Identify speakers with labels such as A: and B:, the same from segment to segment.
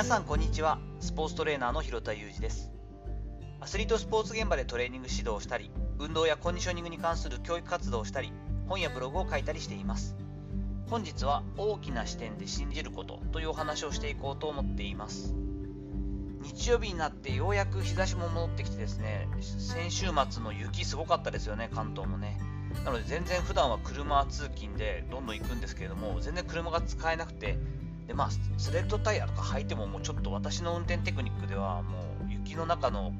A: 皆さんこんにちは。スポーツトレーナーの広田裕二です。アスリートスポーツ現場でトレーニング指導をしたり運動やコンディショニングに関する教育活動をしたり本やブログを書いたりしています。本日は大きな視点で信じることというお話をしていこうと思っています。日曜日になってようやく日差しも戻ってきてですね先週末の雪すごかったですよね関東もね。なので全然普段は車通勤でどんどん行くんですけれども全然車が使えなくてでまあスレッドタイヤとか履いてももうちょっと私の運転テクニックではもう雪の中の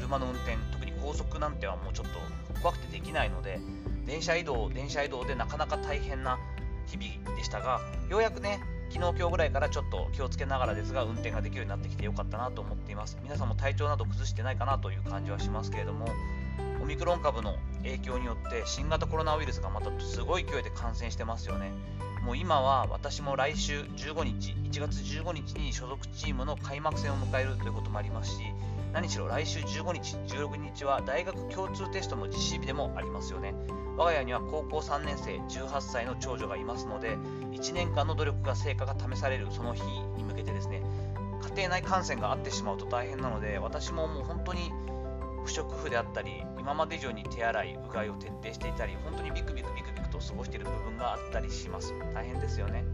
A: 車の運転特に高速なんてはもうちょっと怖くてできないので電車移動電車移動でなかなか大変な日々でしたがようやくね昨日今日ぐらいからちょっと気をつけながらですが運転ができるようになってきてよかったなと思っています。皆さんも体調など崩してないかなという感じはしますけれどもオミクロン株の影響によって新型コロナウイルスがまたすごい勢いで感染してますよね。もう今は私も来週15日1月15日に所属チームの開幕戦を迎えるということもありますし何しろ来週15日16日は大学共通テストの実施日でもありますよね。我が家には高校3年生18歳の長女がいますので1年間の努力が成果が試されるその日に向けてですね家庭内感染があってしまうと大変なので私ももう本当に不織布であったり今まで以上に手洗いうがいを徹底していたり本当にビクビク過ごしている部分があったりします。大変ですよね。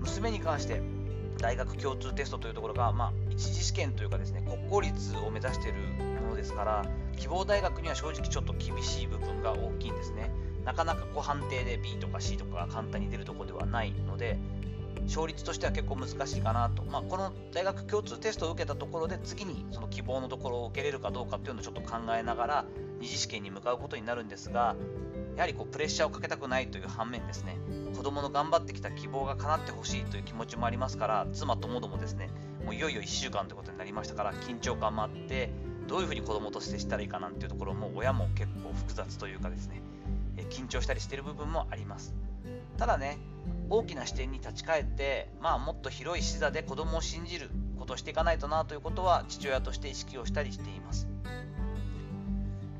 A: 娘に関して大学共通テストというところが、まあ、一次試験というかですね国公立を目指しているものですから希望大学には正直ちょっと厳しい部分が大きいんですね。なかなかこう判定で B とか C とかが簡単に出るところではないので勝率としては結構難しいかなと、まあ、この大学共通テストを受けたところで次にその希望のところを受けれるかどうかっていうのをちょっと考えながら二次試験に向かうことになるんですがやはりこうプレッシャーをかけたくないという反面ですね子供の頑張ってきた希望が叶ってほしいという気持ちもありますから妻ともどもですねもういよいよ1週間ということになりましたから緊張感もあってどういうふうに子供と接したらいいかなんていうところも親も結構複雑というかですね緊張したりしている部分もあります。ただね大きな視点に立ち返ってまあもっと広い視座で子供を信じることをしていかないとなということは父親として意識をしたりしています。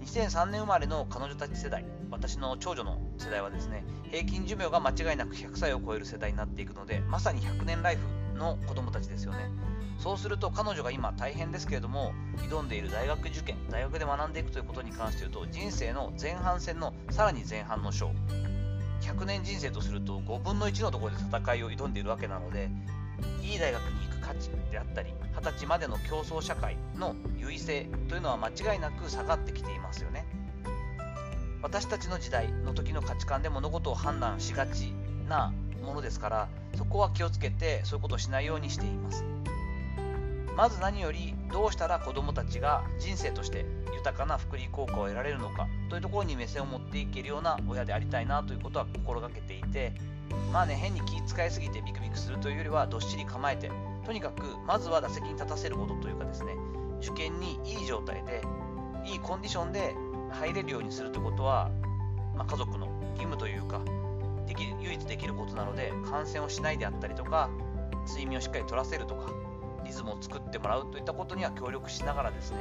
A: 2003年生まれの彼女たち世代私の長女の世代はですね平均寿命が間違いなく100歳を超える世代になっていくのでまさに100年ライフの子供たちですよね。そうすると彼女が今大変ですけれども挑んでいる大学受験大学で学んでいくということに関して言うと人生の前半戦のさらに前半の章100年人生とすると5分の1のところで戦いを挑んでいるわけなのでいい大学に行く価値であったり20歳までの競争社会の優位性というのは間違いなく下がってきていますよね。私たちの時代の時の価値観で物事を判断しがちなものですからそこは気をつけてそういうことをしないようにしています。まず何よりどうしたら子どもたちが人生として豊かな福利効果を得られるのかというところに目線を持っていけるような親でありたいなということは心がけていてまあね変に気遣いすぎてビクビクするというよりはどっしり構えてとにかくまずは打席に立たせることというかですね受験にいい状態でいいコンディションで入れるようにするということは、まあ、家族の義務というかできる唯一できることなので感染をしないであったりとか睡眠をしっかりとらせるとかリズムを作ってもらうといったことには協力しながらですね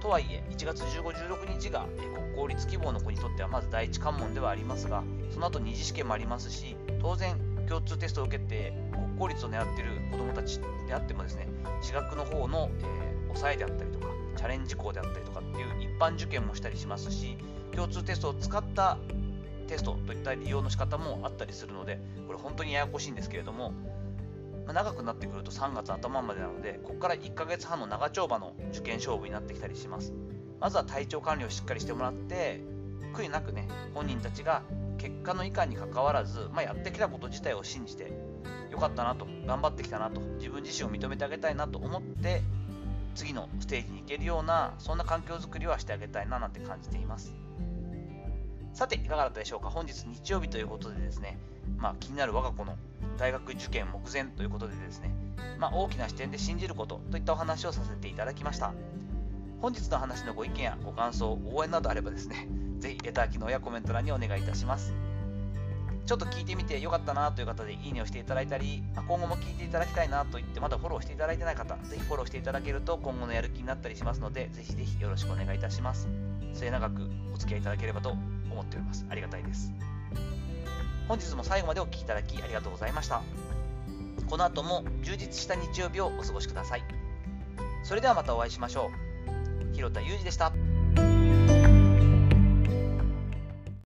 A: とはいえ1月15、16日が国公立希望の子にとってはまず第一関門ではありますがその後二次試験もありますし当然共通テストを受けて国公立を狙っている子どもたちであってもですね私学の方の、えー、抑えであったりとかチャレンジ校であったりとかっていう一般受験もしたりしますし共通テストを使ったテストといった利用の仕方もあったりするのでこれ本当にややこしいんですけれどもま長くなってくると3月頭までなので、ここから1ヶ月半の長丁場の受験勝負になってきたりします。まずは体調管理をしっかりしてもらって、悔いなくね、本人たちが結果のいかんにかかわらず、まあ、やってきたこと自体を信じて、よかったなと、頑張ってきたなと、自分自身を認めてあげたいなと思って、次のステージに行けるような、そんな環境づくりはしてあげたいななんて感じています。さて、いかがだったでしょうか本日日曜日ということでですね、まあ、気になる我が子の大学受験目前ということでですね、まあ、大きな視点で信じることといったお話をさせていただきました。本日の話のご意見やご感想、応援などあればですね、ぜひレター機能やコメント欄にお願いいたします。ちょっと聞いてみてよかったなという方でいいねをしていただいたり、今後も聞いていただきたいなと言ってまだフォローしていただいてない方、ぜひフォローしていただけると今後のやる気になったりしますので、ぜひぜひよろしくお願いいたします。末永くお付き合いいただければと思っております。ありがたいです。本日も最後までお聴きいただきありがとうございました。この後も充実した日曜日をお過ごしください。それではまたお会いしましょう。広田裕二でした。